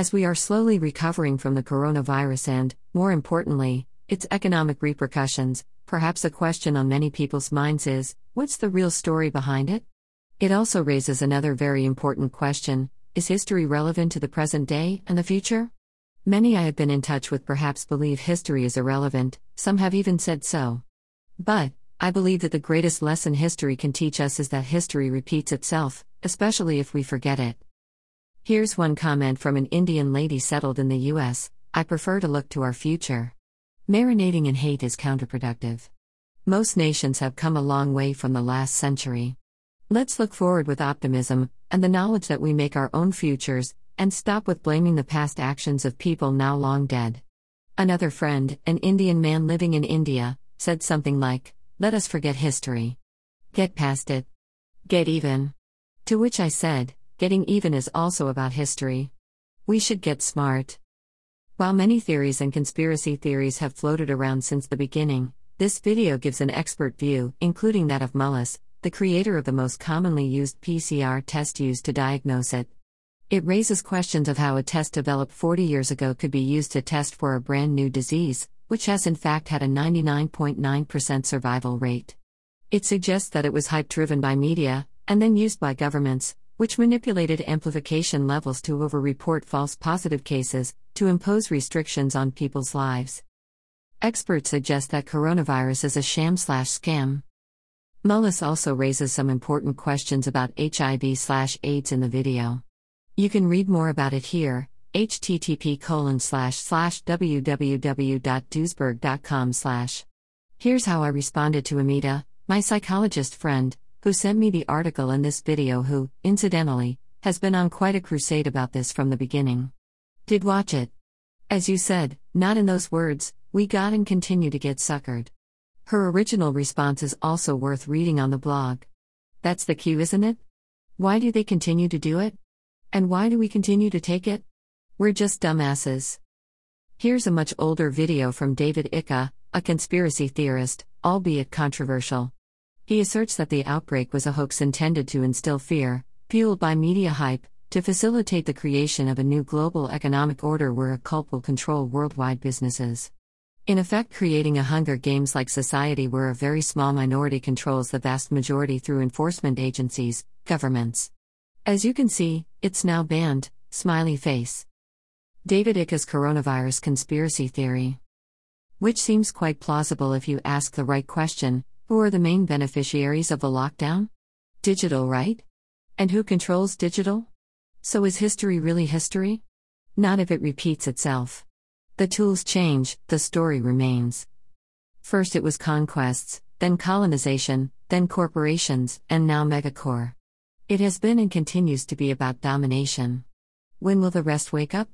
As we are slowly recovering from the coronavirus and, more importantly, its economic repercussions, perhaps a question on many people's minds is what's the real story behind it? It also raises another very important question is history relevant to the present day and the future? Many I have been in touch with perhaps believe history is irrelevant, some have even said so. But, I believe that the greatest lesson history can teach us is that history repeats itself, especially if we forget it. Here's one comment from an Indian lady settled in the US I prefer to look to our future. Marinating in hate is counterproductive. Most nations have come a long way from the last century. Let's look forward with optimism, and the knowledge that we make our own futures, and stop with blaming the past actions of people now long dead. Another friend, an Indian man living in India, said something like, Let us forget history. Get past it. Get even. To which I said, Getting even is also about history. We should get smart. While many theories and conspiracy theories have floated around since the beginning, this video gives an expert view, including that of Mullis, the creator of the most commonly used PCR test used to diagnose it. It raises questions of how a test developed 40 years ago could be used to test for a brand new disease, which has in fact had a 99.9% survival rate. It suggests that it was hype driven by media, and then used by governments, which manipulated amplification levels to overreport false positive cases, to impose restrictions on people's lives. Experts suggest that coronavirus is a sham slash scam. Mullis also raises some important questions about HIV slash AIDS in the video. You can read more about it here, http colon slash slash slash. Here's how I responded to Amita, my psychologist friend, who sent me the article in this video, who, incidentally, has been on quite a crusade about this from the beginning. Did watch it. As you said, not in those words, we got and continue to get suckered. Her original response is also worth reading on the blog. That's the cue, isn't it? Why do they continue to do it? And why do we continue to take it? We're just dumbasses. Here's a much older video from David Icke, a conspiracy theorist, albeit controversial. He asserts that the outbreak was a hoax intended to instill fear, fueled by media hype, to facilitate the creation of a new global economic order where a cult will control worldwide businesses. In effect, creating a Hunger Games like society where a very small minority controls the vast majority through enforcement agencies, governments. As you can see, it's now banned, smiley face. David Icke's coronavirus conspiracy theory. Which seems quite plausible if you ask the right question who are the main beneficiaries of the lockdown? Digital, right? And who controls digital? So is history really history? Not if it repeats itself. The tools change, the story remains. First it was conquests, then colonization, then corporations, and now megacore. It has been and continues to be about domination. When will the rest wake up?